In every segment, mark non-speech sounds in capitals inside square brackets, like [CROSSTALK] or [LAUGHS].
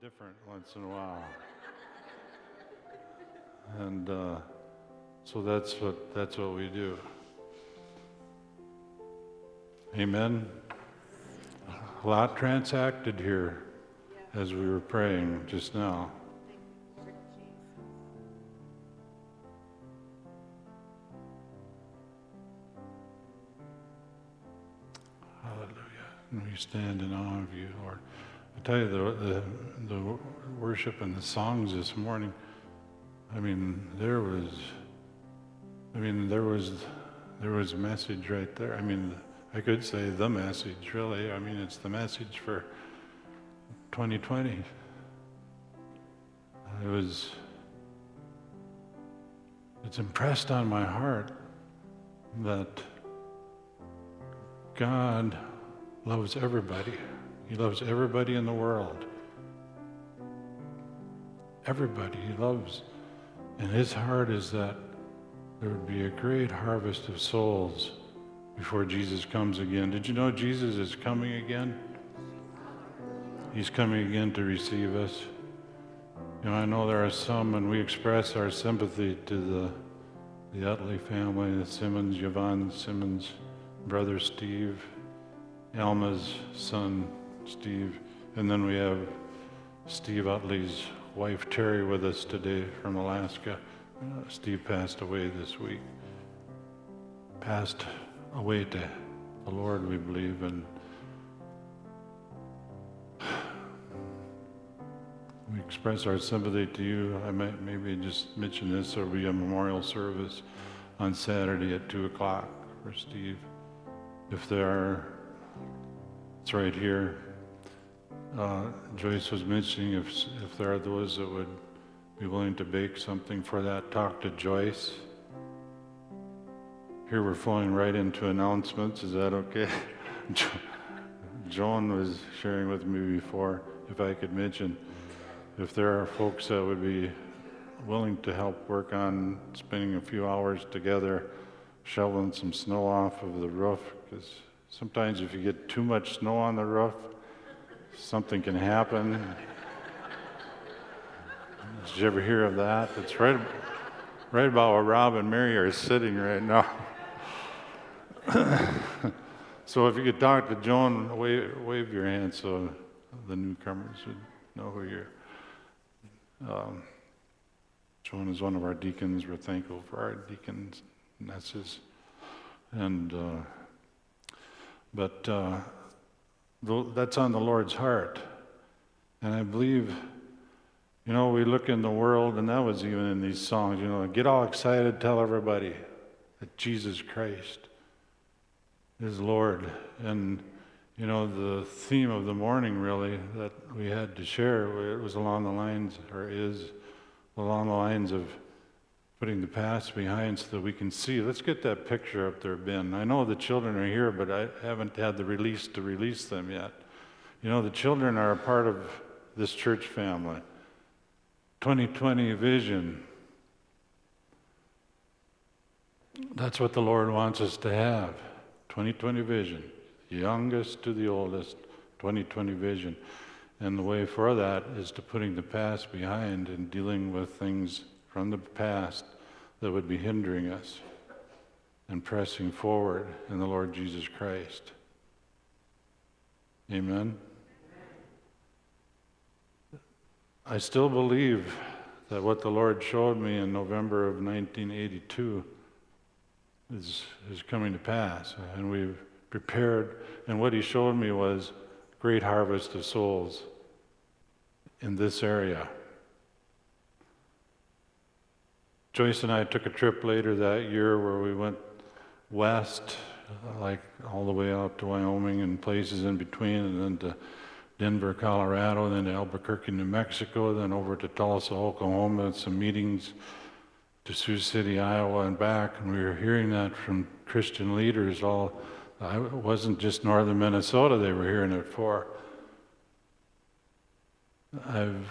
different once in a while. and uh, so that's what that's what we do. Amen. A lot transacted here as we were praying just now. Hallelujah. And we stand in awe of you, Lord. I tell you, the, the, the worship and the songs this morning, I mean, there was, I mean, there was, there was a message right there. I mean, I could say the message, really. I mean, it's the message for 2020. It was, it's impressed on my heart that God loves everybody. He loves everybody in the world. Everybody he loves. And his heart is that there would be a great harvest of souls before Jesus comes again. Did you know Jesus is coming again? He's coming again to receive us. You know, I know there are some, and we express our sympathy to the, the Utley family, the Simmons, Yvonne Simmons, brother Steve, Alma's son, Steve, and then we have Steve Utley's wife Terry with us today from Alaska. Uh, Steve passed away this week. Passed away to the Lord, we believe, and [SIGHS] we express our sympathy to you. I might maybe just mention this. There will be a memorial service on Saturday at 2 o'clock for Steve. If there are, it's right here. Uh, Joyce was mentioning if, if there are those that would be willing to bake something for that, talk to Joyce. Here we're falling right into announcements. Is that okay? [LAUGHS] Joan was sharing with me before, if I could mention, if there are folks that would be willing to help work on spending a few hours together, shoveling some snow off of the roof, because sometimes if you get too much snow on the roof, something can happen. Did you ever hear of that? It's right, right about where Rob and Mary are sitting right now. [COUGHS] so if you could talk to Joan, wave, wave your hand so the newcomers would know who you're. Um, Joan is one of our deacons. We're thankful for our deacons. And that's his. And uh, but uh, that's on the Lord's heart, and I believe. You know, we look in the world, and that was even in these songs, you know, get all excited, tell everybody that Jesus Christ is Lord. And, you know, the theme of the morning really that we had to share, it was along the lines, or is along the lines of putting the past behind so that we can see. Let's get that picture up there, Ben. I know the children are here, but I haven't had the release to release them yet. You know, the children are a part of this church family. 2020 vision. That's what the Lord wants us to have. 2020 vision, youngest to the oldest, 2020 vision. And the way for that is to putting the past behind and dealing with things from the past that would be hindering us and pressing forward in the Lord Jesus Christ. Amen. I still believe that what the Lord showed me in November of 1982 is, is coming to pass. And we've prepared, and what he showed me was great harvest of souls in this area. Joyce and I took a trip later that year where we went west, like all the way out to Wyoming and places in between, and then to Denver, Colorado, then to Albuquerque, New Mexico, then over to Tulsa, Oklahoma, and some meetings to Sioux City, Iowa, and back, and we were hearing that from Christian leaders. All it wasn't just northern Minnesota; they were hearing it for. I've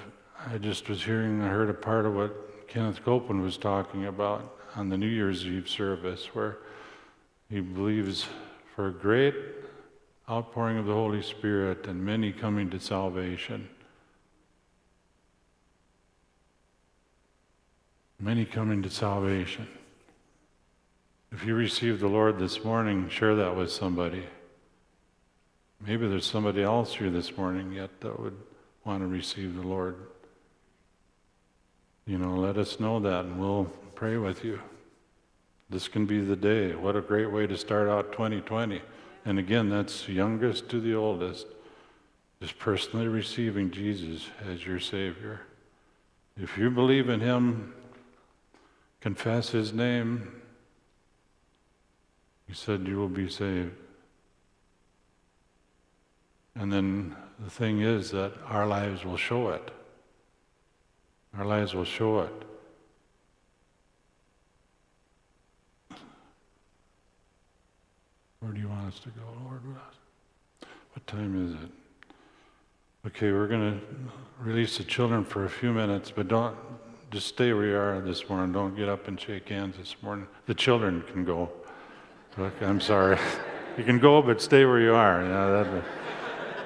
I just was hearing. I heard a part of what Kenneth Copeland was talking about on the New Year's Eve service, where he believes for a great outpouring of the Holy Spirit and many coming to salvation. Many coming to salvation. If you received the Lord this morning, share that with somebody. Maybe there's somebody else here this morning yet that would want to receive the Lord. You know, let us know that and we'll pray with you. This can be the day. What a great way to start out 2020. And again, that's youngest to the oldest, just personally receiving Jesus as your Savior. If you believe in Him, confess His name, He said you will be saved. And then the thing is that our lives will show it. Our lives will show it. Where do you want us to go, Lord? What time is it? Okay, we're going to release the children for a few minutes, but don't just stay where you are this morning. Don't get up and shake hands this morning. The children can go. Okay, I'm sorry. You can go, but stay where you are. Yeah,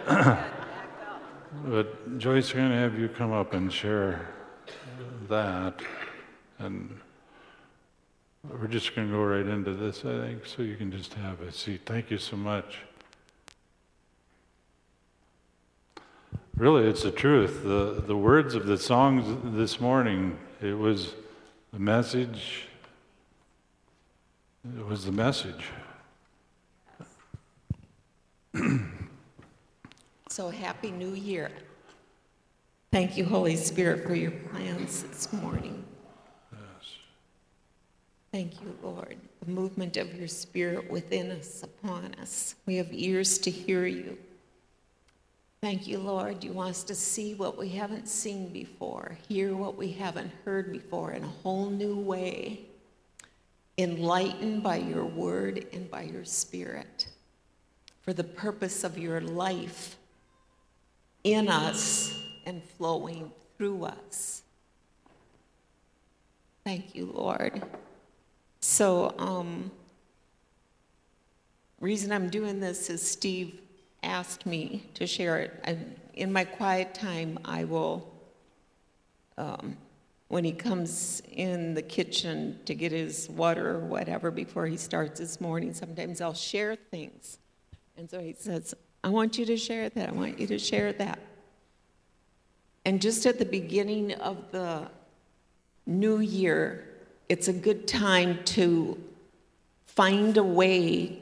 [COUGHS] but Joyce, we're going to have you come up and share that. And we're just going to go right into this, I think, so you can just have a seat. Thank you so much. Really, it's the truth. The, the words of the songs this morning, it was the message. It was the message. so happy New Year. Thank you, Holy Spirit, for your plans this morning. Yes. Thank you, Lord, the movement of your Spirit within us, upon us. We have ears to hear you. Thank you, Lord. You want us to see what we haven't seen before, hear what we haven't heard before in a whole new way, enlightened by your word and by your Spirit for the purpose of your life in us and flowing through us. Thank you, Lord. So, um, reason I'm doing this is Steve asked me to share it. And in my quiet time, I will, um, when he comes in the kitchen to get his water or whatever before he starts his morning, sometimes I'll share things. And so he says, I want you to share that. I want you to share that. And just at the beginning of the new year, it's a good time to find a way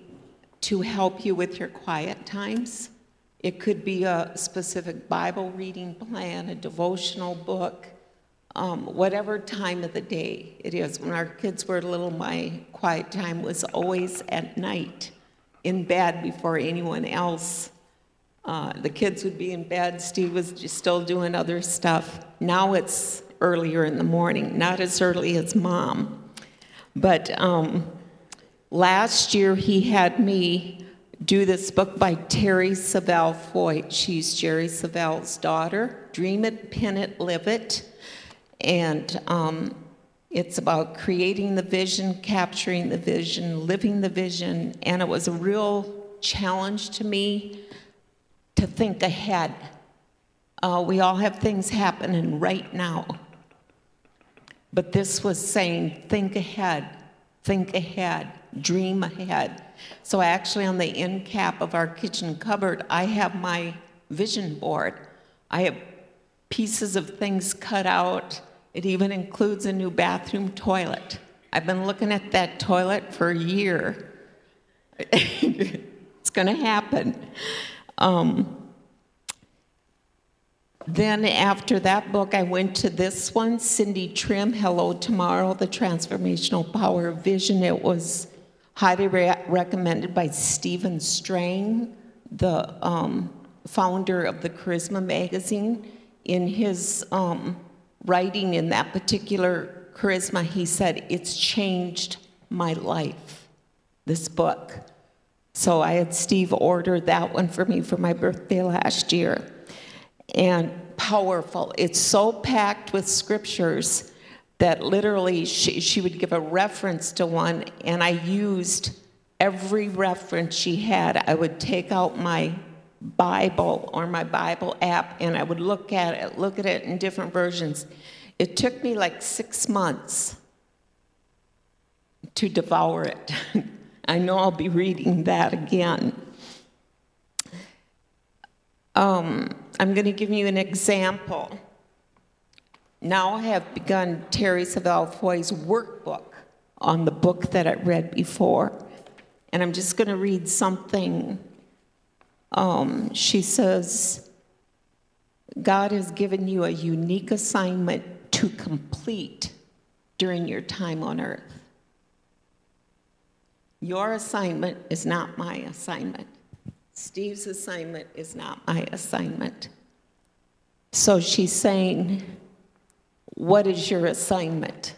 to help you with your quiet times. It could be a specific Bible reading plan, a devotional book, um, whatever time of the day it is. When our kids were little, my quiet time was always at night in bed before anyone else. Uh, the kids would be in bed, Steve was still doing other stuff. Now it's earlier in the morning, not as early as mom. But um, last year he had me do this book by Terri Savelle Foy. She's Jerry Savelle's daughter. Dream it, pin it, live it. And um, it's about creating the vision, capturing the vision, living the vision. And it was a real challenge to me to think ahead. Uh, we all have things happening right now. But this was saying, think ahead, think ahead, dream ahead. So, actually, on the end cap of our kitchen cupboard, I have my vision board. I have pieces of things cut out. It even includes a new bathroom toilet. I've been looking at that toilet for a year. [LAUGHS] it's going to happen. Um, then, after that book, I went to this one, Cindy Trimm, Hello Tomorrow The Transformational Power of Vision. It was highly re- recommended by Stephen Strang, the um, founder of the Charisma magazine. In his um, writing in that particular Charisma, he said, It's changed my life, this book. So I had Steve order that one for me for my birthday last year and powerful. It's so packed with scriptures that literally she, she would give a reference to one, and I used every reference she had. I would take out my Bible or my Bible app and I would look at it, look at it in different versions. it took me like six months to devour it. [LAUGHS] I know I'll be reading that again. Um, I'm going to give you an example. Now I have begun Terri Savelle Foy's workbook on the book that I read before. And I'm just going to read something. Um, she says, God has given you a unique assignment to complete during your time on earth. Your assignment is not my assignment. Steve's assignment is not my assignment. So she's saying, What is your assignment?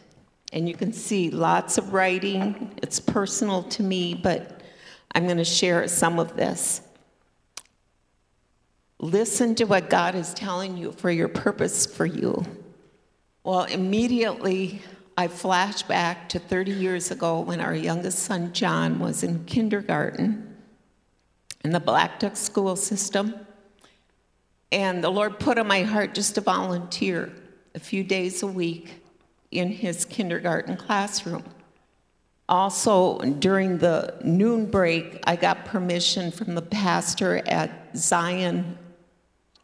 And you can see lots of writing. It's personal to me, but I'm going to share some of this. Listen to what God is telling you for your purpose for you. Well, immediately I flash back to 30 years ago when our youngest son, John, was in kindergarten in the Blackduck school system. And the Lord put on my heart just to volunteer a few days a week in his kindergarten classroom. Also, during the noon break, I got permission from the pastor at Zion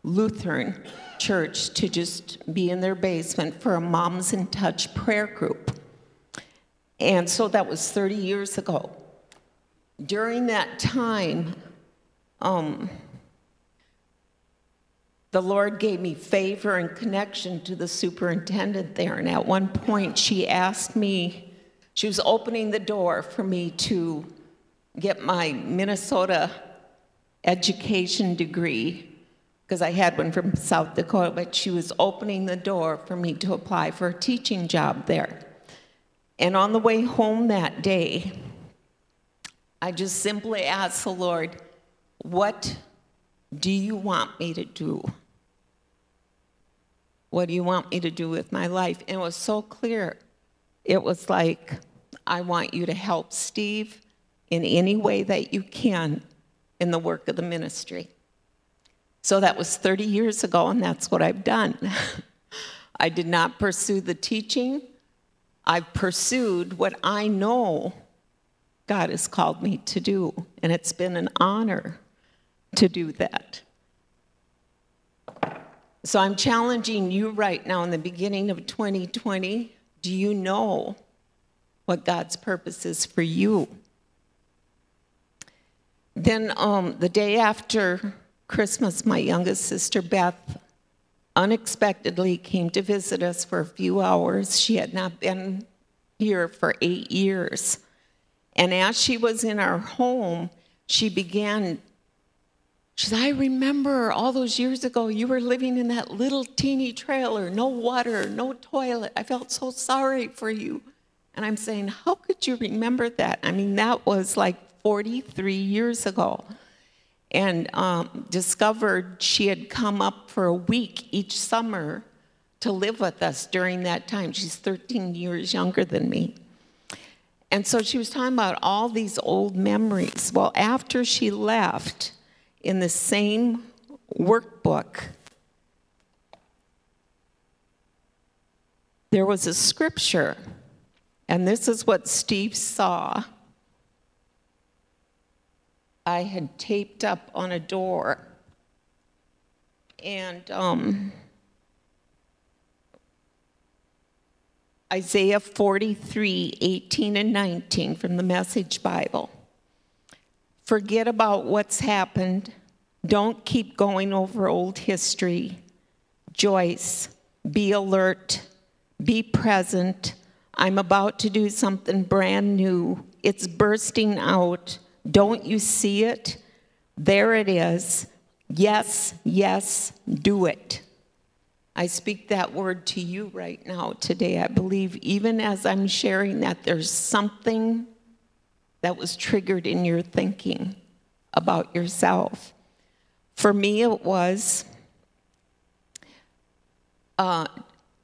Lutheran Church to just be in their basement for a Moms in Touch prayer group. And so that was 30 years ago. During that time, um, the Lord gave me favor and connection to the superintendent there. And at one point, she asked me, she was opening the door for me to get my Minnesota education degree because I had one from South Dakota, but she was opening the door for me to apply for a teaching job there. And on the way home that day, I just simply asked the Lord, What do you want me to do? What do you want me to do with my life? And it was so clear. It was like, I want you to help Steve in any way that you can in the work of the ministry. So that was 30 years ago, and that's what I've done. [LAUGHS] I did not pursue the teaching. I've pursued what I know God has called me to do, and it's been an honor to do that. So I'm challenging you right now in the beginning of 2020. Do you know what God's purpose is for you? Then um, the day after Christmas, my youngest sister Beth unexpectedly came to visit us for a few hours. She had not been here for eight years. And as she was in our home, she began she said, I remember all those years ago, you were living in that little teeny trailer, no water, no toilet. I felt so sorry for you. And I'm saying, How could you remember that? I mean, that was like 43 years ago. And um, discovered she had come up for a week each summer to live with us during that time. She's 13 years younger than me. And so she was talking about all these old memories. Well, after she left, in the same workbook, there was a scripture, and this is what Steve saw. I had taped up on a door, and um, Isaiah 43 18 and 19 from the Message Bible. Forget about what's happened. Don't keep going over old history. Joyce, be alert, be present. I'm about to do something brand new. It's bursting out. Don't you see it? There it is. Yes, yes, do it. I speak that word to you right now today. I believe even as I'm sharing that, there's something that was triggered in your thinking about yourself. For me, it was uh,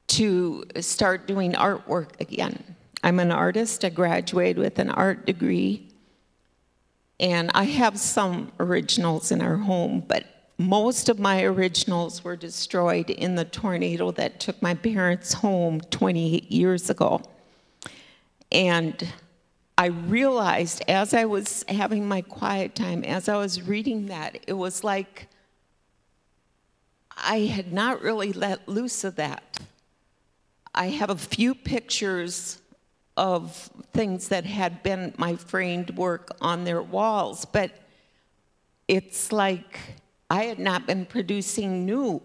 to start doing artwork again. I'm an artist, I graduated with an art degree, and I have some originals in our home, but most of my originals were destroyed in the tornado that took my parents home 28 years ago. And I realized as I was having my quiet time, as I was reading that, it was like I had not really let loose of that. I have a few pictures of things that had been my framed work on their walls, but it's like I had not been producing new.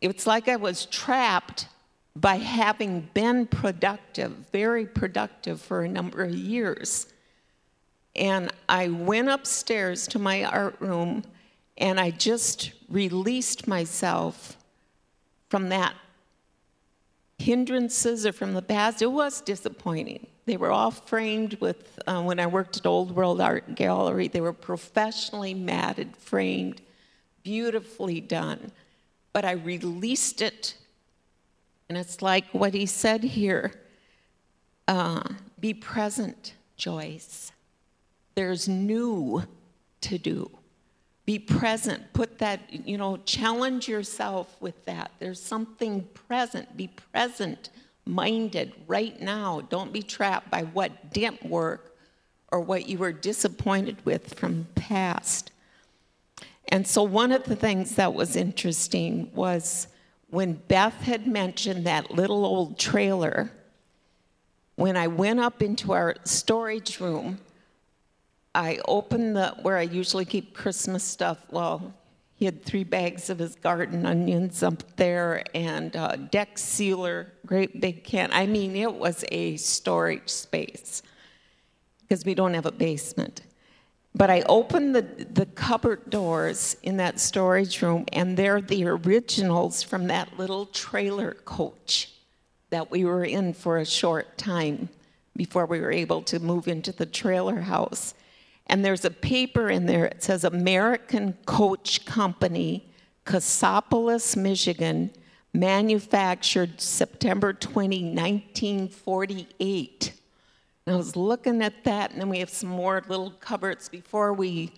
It's like I was trapped by having been productive, very productive for a number of years. And I went upstairs to my art room and I just released myself from that hindrances or from the past. It was disappointing. They were all framed with, uh, when I worked at Old World Art Gallery, they were professionally matted, framed, beautifully done. But I released it, and it's like what he said here uh, be present, Joyce. There's new to do. Be present. Put that, you know, challenge yourself with that. There's something present. Be present minded right now. Don't be trapped by what didn't work or what you were disappointed with from past. And so, one of the things that was interesting was when Beth had mentioned that little old trailer. When I went up into our storage room, I opened the where I usually keep Christmas stuff. Well, he had three bags of his garden onions up there and a deck sealer, great big can. I mean, it was a storage space because we don't have a basement. But I opened the, the cupboard doors in that storage room, and they're the originals from that little trailer coach that we were in for a short time before we were able to move into the trailer house. And there's a paper in there, it says American Coach Company, Cassopolis, Michigan, manufactured September 20, 1948. And I was looking at that, and then we have some more little cupboards. Before we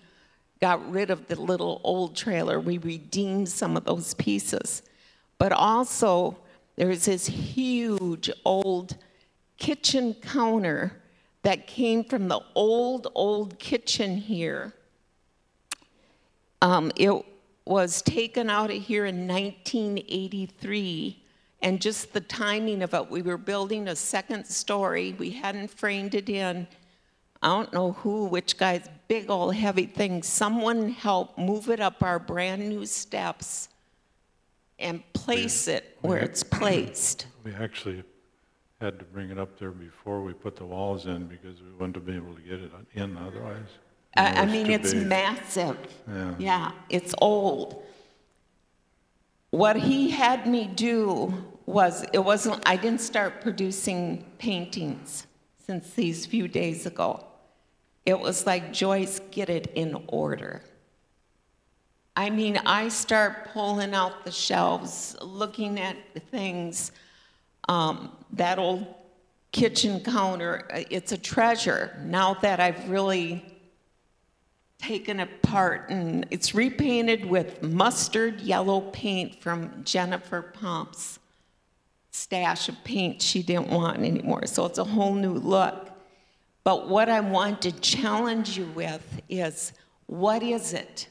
got rid of the little old trailer, we redeemed some of those pieces. But also, there's this huge old kitchen counter that came from the old, old kitchen here. Um, it was taken out of here in 1983, and just the timing of it, we were building a second story. We hadn't framed it in. I don't know who, which guy's big old heavy thing. Someone helped move it up our brand new steps and place it where it's placed. We actually had to bring it up there before we put the walls in because we wouldn't have been able to get it in otherwise. I, I mean, too it's big. massive. Yeah. Yeah, it's old. What he had me do was, it wasn't, I didn't start producing paintings since these few days ago. It was like, Joyce, get it in order. I mean, I start pulling out the shelves, looking at the things. Um, that old kitchen counter, uh, it's a treasure now that I've really taken apart and it's repainted with mustard yellow paint from Jennifer Pomp's stash of paint she didn't want anymore. So it's a whole new look. But what I want to challenge you with is what is it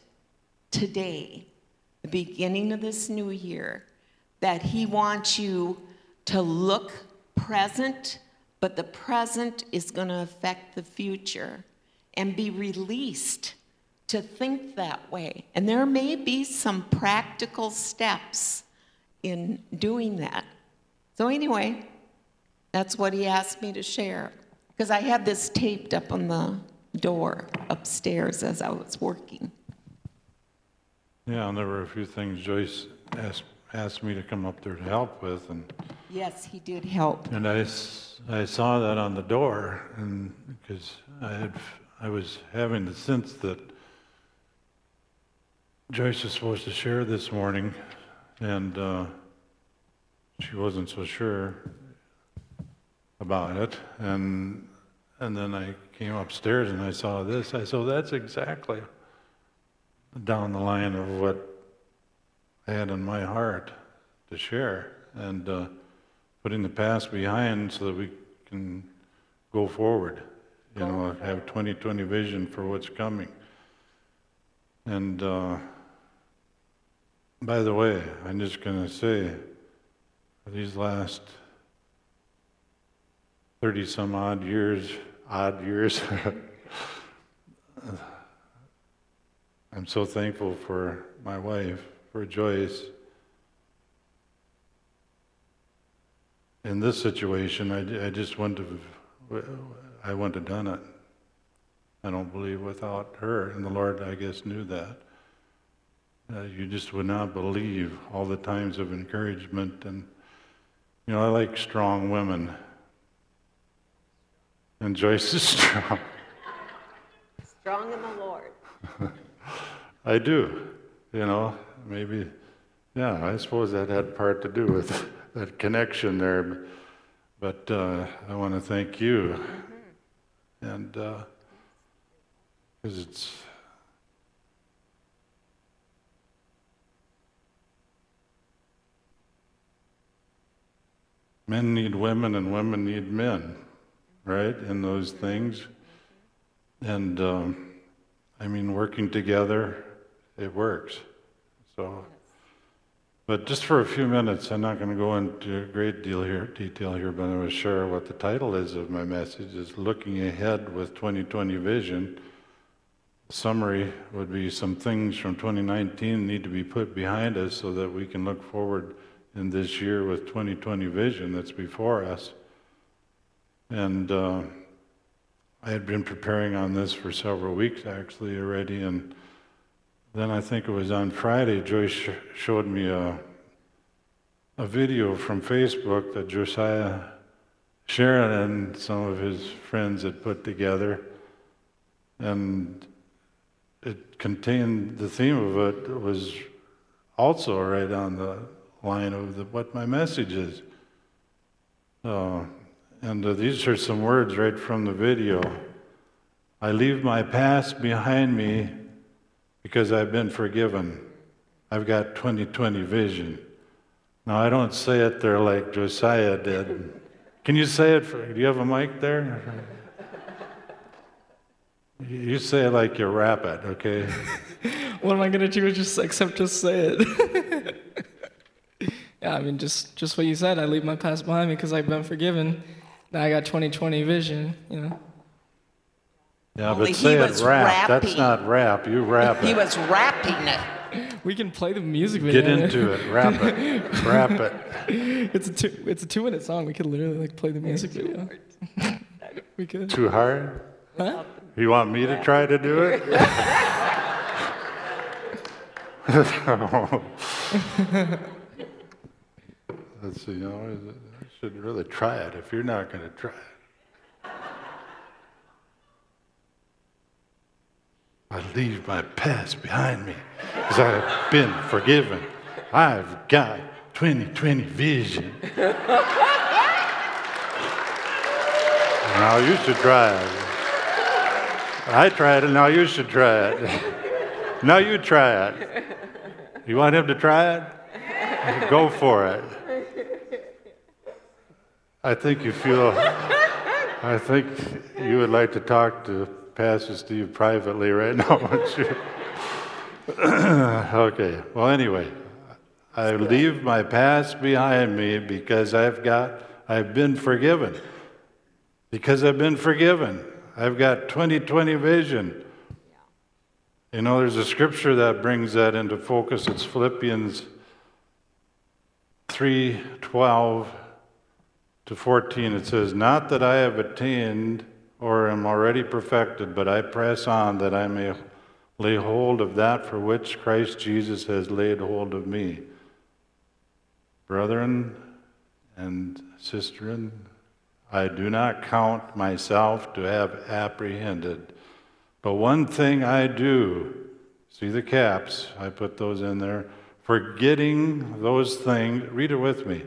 today, the beginning of this new year, that he wants you to look present, but the present is going to affect the future and be released to think that way. And there may be some practical steps in doing that. So, anyway, that's what he asked me to share. Because I had this taped up on the door upstairs as I was working. Yeah, and there were a few things Joyce asked, asked me to come up there to help with, and, Yes, he did help. and I, I saw that on the door, and, because I had, I was having the sense that Joyce was supposed to share this morning, and, uh, she wasn't so sure about it, and, and then I came upstairs and I saw this, I said, that's exactly down the line of what I had in my heart to share. And uh, putting the past behind so that we can go forward. You know, have 2020 vision for what's coming. And uh, by the way, I'm just going to say, for these last 30 some odd years, odd years, [LAUGHS] I'm so thankful for my wife, for Joyce. In this situation, I, I just wouldn't have, I wouldn't have done it. I don't believe without her, and the Lord, I guess, knew that. Uh, you just would not believe all the times of encouragement, and you know, I like strong women, and Joyce is [LAUGHS] strong. Strong in the Lord. I do, you know, maybe, yeah, I suppose that had part to do with that connection there. But uh, I want to thank you. And because it's, men need women and women need men, right, in those things. And um, I mean, working together, it works. So, but just for a few minutes, I'm not going to go into great deal here, detail here, but I'm going to share what the title is of my message: is looking ahead with 2020 vision. Summary would be some things from 2019 need to be put behind us so that we can look forward in this year with 2020 vision that's before us. And uh, I had been preparing on this for several weeks actually already, and then I think it was on Friday, Joyce sh- showed me a, a video from Facebook that Josiah Sharon and some of his friends had put together, and it contained the theme of it was also right on the line of the, what my message is. Uh, and uh, these are some words right from the video. I leave my past behind me because I've been forgiven. I've got 2020 vision. Now, I don't say it there like Josiah did. Can you say it? For, do you have a mic there? You say it like you rap it, okay? [LAUGHS] what am I gonna do? Just except just say it. [LAUGHS] yeah, I mean, just just what you said. I leave my past behind me because I've been forgiven. Now I got 20/20 vision. You know. Yeah, Only but he say it was rap. That's not rap. You rap He it. was rapping it. We can play the music video. Get into it. Rap it. Rap it. [LAUGHS] It's a two. It's a two-minute song. We could literally like play the music video. [LAUGHS] we could. Too hard? Huh? You want me to try to do it? [LAUGHS] Let's see, oh, you know, I should really try it if you're not going to try it. I leave my past behind me because I've been forgiven. I've got 2020 vision. now you should try it. I tried it, now you should try it. [LAUGHS] now you try it. You want him to try it? [LAUGHS] Go for it. I think you feel, I think you would like to talk to Pastor you privately right now, [LAUGHS] wouldn't you? [CLEARS THROAT] okay, well, anyway, I leave my past behind me because I've got, I've been forgiven. Because I've been forgiven. I've got 2020 vision. You know, there's a scripture that brings that into focus. It's Philippians 3 12 to 14. It says, Not that I have attained or am already perfected, but I press on that I may lay hold of that for which Christ Jesus has laid hold of me. Brethren and sisterin, I do not count myself to have apprehended. But one thing I do, see the caps, I put those in there, forgetting those things, read it with me,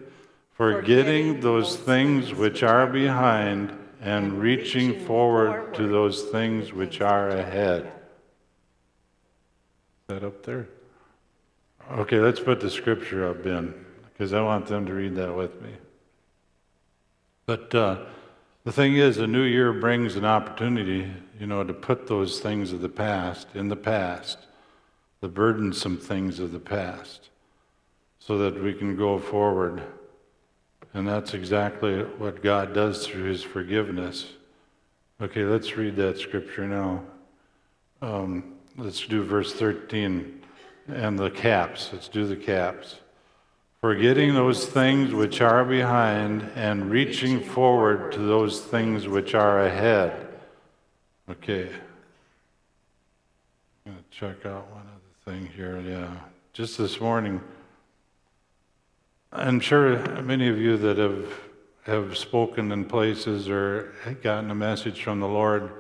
forgetting those things which are behind and reaching forward to those things which are ahead. that up there? Okay, let's put the scripture up, Ben, because I want them to read that with me. But uh, the thing is, a new year brings an opportunity, you know, to put those things of the past in the past, the burdensome things of the past, so that we can go forward. And that's exactly what God does through His forgiveness. Okay, let's read that scripture now. Um, let's do verse 13 and the caps. Let's do the caps. Forgetting those things which are behind and reaching forward to those things which are ahead. Okay. I'm going to check out one other thing here. Yeah. Just this morning, I'm sure many of you that have have spoken in places or gotten a message from the Lord,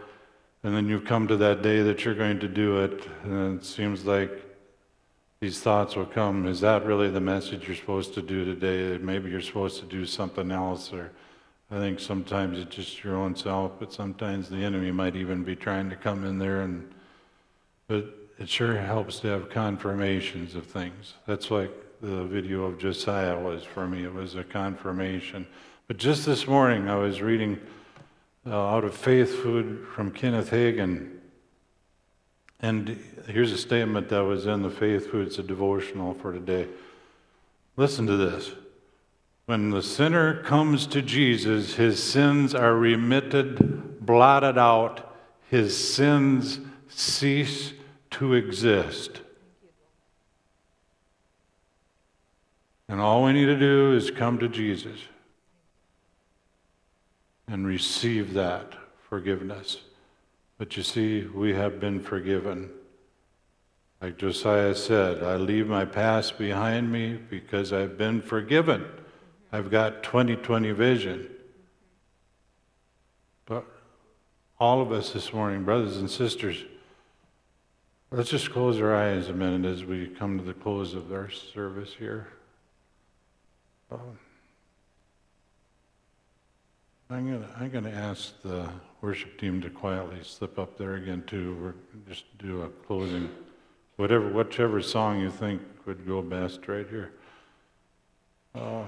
and then you've come to that day that you're going to do it, and it seems like these thoughts will come. Is that really the message you're supposed to do today? Maybe you're supposed to do something else, or I think sometimes it's just your own self, but sometimes the enemy might even be trying to come in there and. But it sure helps to have confirmations of things. That's like the video of Josiah was for me. It was a confirmation. But just this morning, I was reading uh, out of Faith Food from Kenneth Hagin. And here's a statement that was in the Faith Food. It's a devotional for today. Listen to this. When the sinner comes to Jesus, his sins are remitted, blotted out, his sins cease to exist. And all we need to do is come to Jesus and receive that forgiveness. But you see, we have been forgiven. Like Josiah said, I leave my past behind me because I've been forgiven. I've got 2020 vision. But all of us this morning, brothers and sisters, let's just close our eyes a minute as we come to the close of our service here. Um, I'm gonna, I'm gonna ask the worship team to quietly slip up there again too. We're just do a closing, whatever, whichever song you think would go best right here. Uh,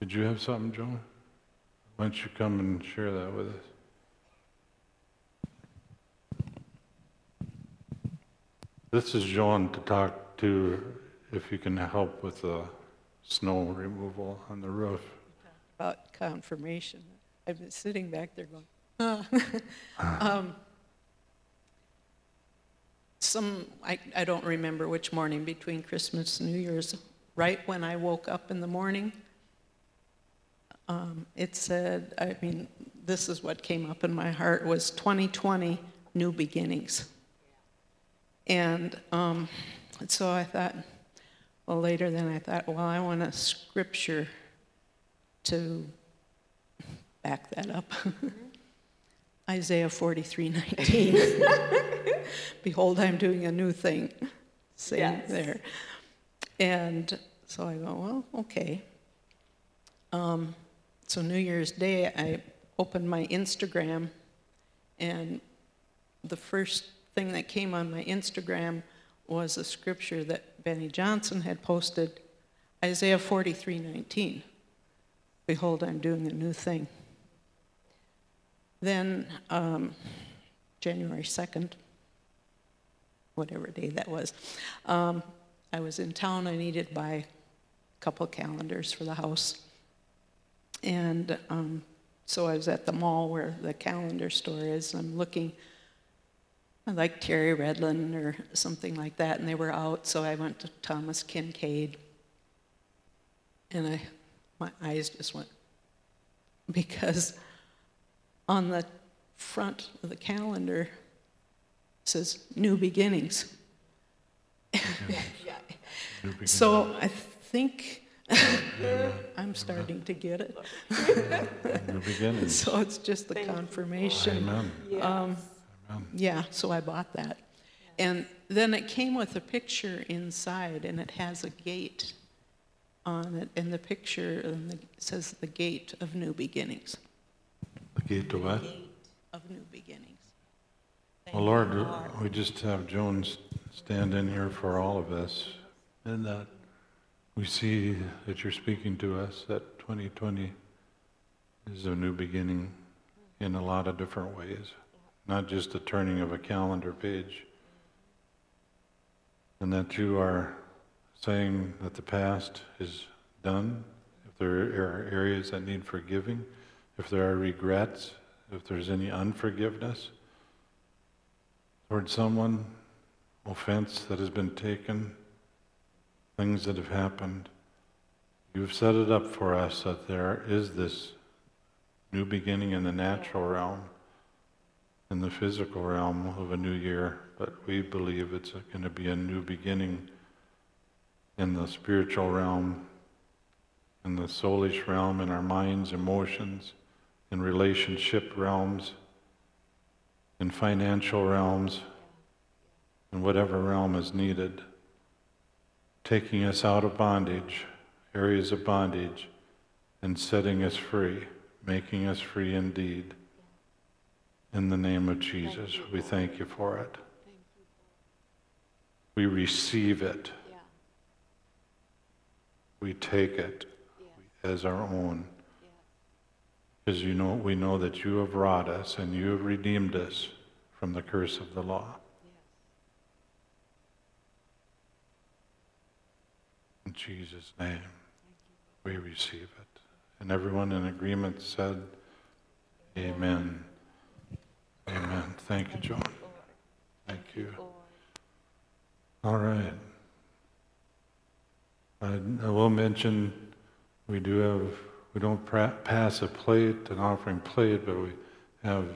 did you have something, Joan? Why don't you come and share that with us? This is Joan to talk to if you can help with the snow removal on the roof. about confirmation. I've been sitting back there going, [LAUGHS] "Ah." um, some, I, I don't remember which morning between Christmas and New Year's, right when I woke up in the morning, um, it said, I mean, this is what came up in my heart was 2020 new beginnings. And um, so I thought, well, later then I thought, well, I want a scripture to back that up. [LAUGHS] Isaiah 43:19. [LAUGHS] Behold, I'm doing a new thing. Saying Yes. there. And so I go, well, okay. Um, so New Year's Day, I opened my Instagram, and the first thing that came on my Instagram was a scripture that Benny Johnson had posted, Isaiah 43:19. Behold, I'm doing a new thing. Then, um, January 2nd, whatever day that was, um, I was in town. I needed to buy a couple calendars for the house. And um, so I was at the mall where the calendar store is. I'm looking, like Terry Redlin or something like that, and they were out. So I went to Thomas Kinkade. And I, my eyes just went, because on the front of the calendar it says new beginnings. Yeah. [LAUGHS] New beginning. So I think I'm starting to get it. New beginnings. [LAUGHS] So it's just the confirmation. Amen. Um, Yeah, so I bought that. And then it came with a picture inside, and it has a gate on it, and the picture and the, says the gate of new beginnings. The gate to what? Of new beginnings. Well, Lord, we just have Joan s- stand in here for all of us, and that we see that you're speaking to us, that 2020 is a new beginning in a lot of different ways, not just the turning of a calendar page. And that you are saying that the past is done, if there are areas that need forgiving, if there are regrets, if there's any unforgiveness towards someone, offense that has been taken, things that have happened. You've set it up for us that there is this new beginning in the natural realm, in the physical realm of a new year, but we believe it's going to be a new beginning in the spiritual realm, in the soulish realm, in our minds, emotions, in relationship realms, in financial realms, in whatever realm is needed, taking us out of bondage, areas of bondage, and setting us free, making us free indeed. In the name of Jesus, we thank you for it. We receive it. We take it as our own. Because you know, we know that you have wrought us and you have redeemed us from the curse of the law. In Jesus' name, we receive it. And everyone in agreement said, Amen. Amen. Thank you, John. Thank you. All right. I, I will mention we do have, we don't pra- pass a plate, an offering plate, but we have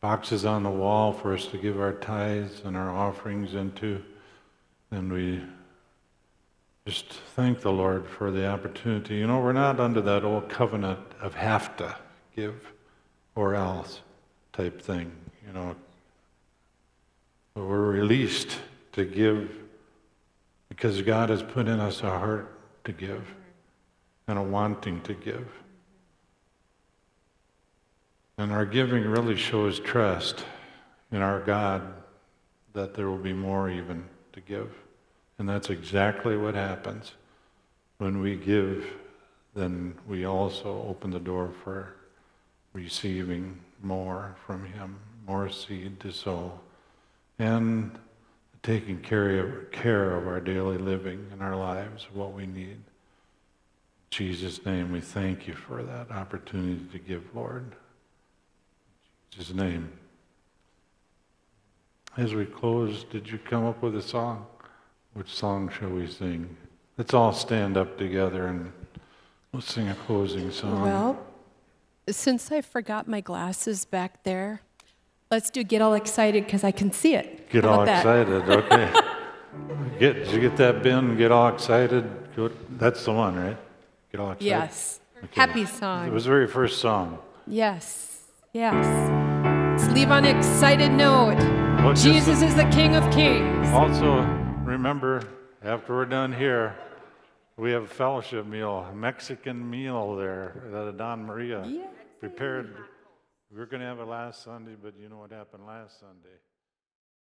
boxes on the wall for us to give our tithes and our offerings into. And we just thank the Lord for the opportunity. You know, we're not under that old covenant of have to give or else type thing, you know. We're released to give because God has put in us a heart to give and a wanting to give. And our giving really shows trust in our God that there will be more even to give. And that's exactly what happens. When we give, then we also open the door for receiving more from Him, more seed to sow, and taking care of, care of our daily living and our lives, what we need. In Jesus' name, we thank you for that opportunity to give, Lord. In Jesus' name. As we close, did you come up with a song? Which song shall we sing? Let's all stand up together and we'll sing a closing song. Well, since I forgot my glasses back there, let's do Get All Excited because I can see it. Get all that? excited, okay. [LAUGHS] Get, did you get that, Ben? Get all excited? Go- That's the one, right? Get all excited? Yes. Okay. Happy song. It was the very first song. Yes. Yes. Let's leave on an excited note. Well, Jesus is the King of Kings. Also, remember, after we're done here, we have a fellowship meal, a Mexican meal there that Don Maria Yay. prepared. We were going to have it last Sunday, but you know what happened last Sunday.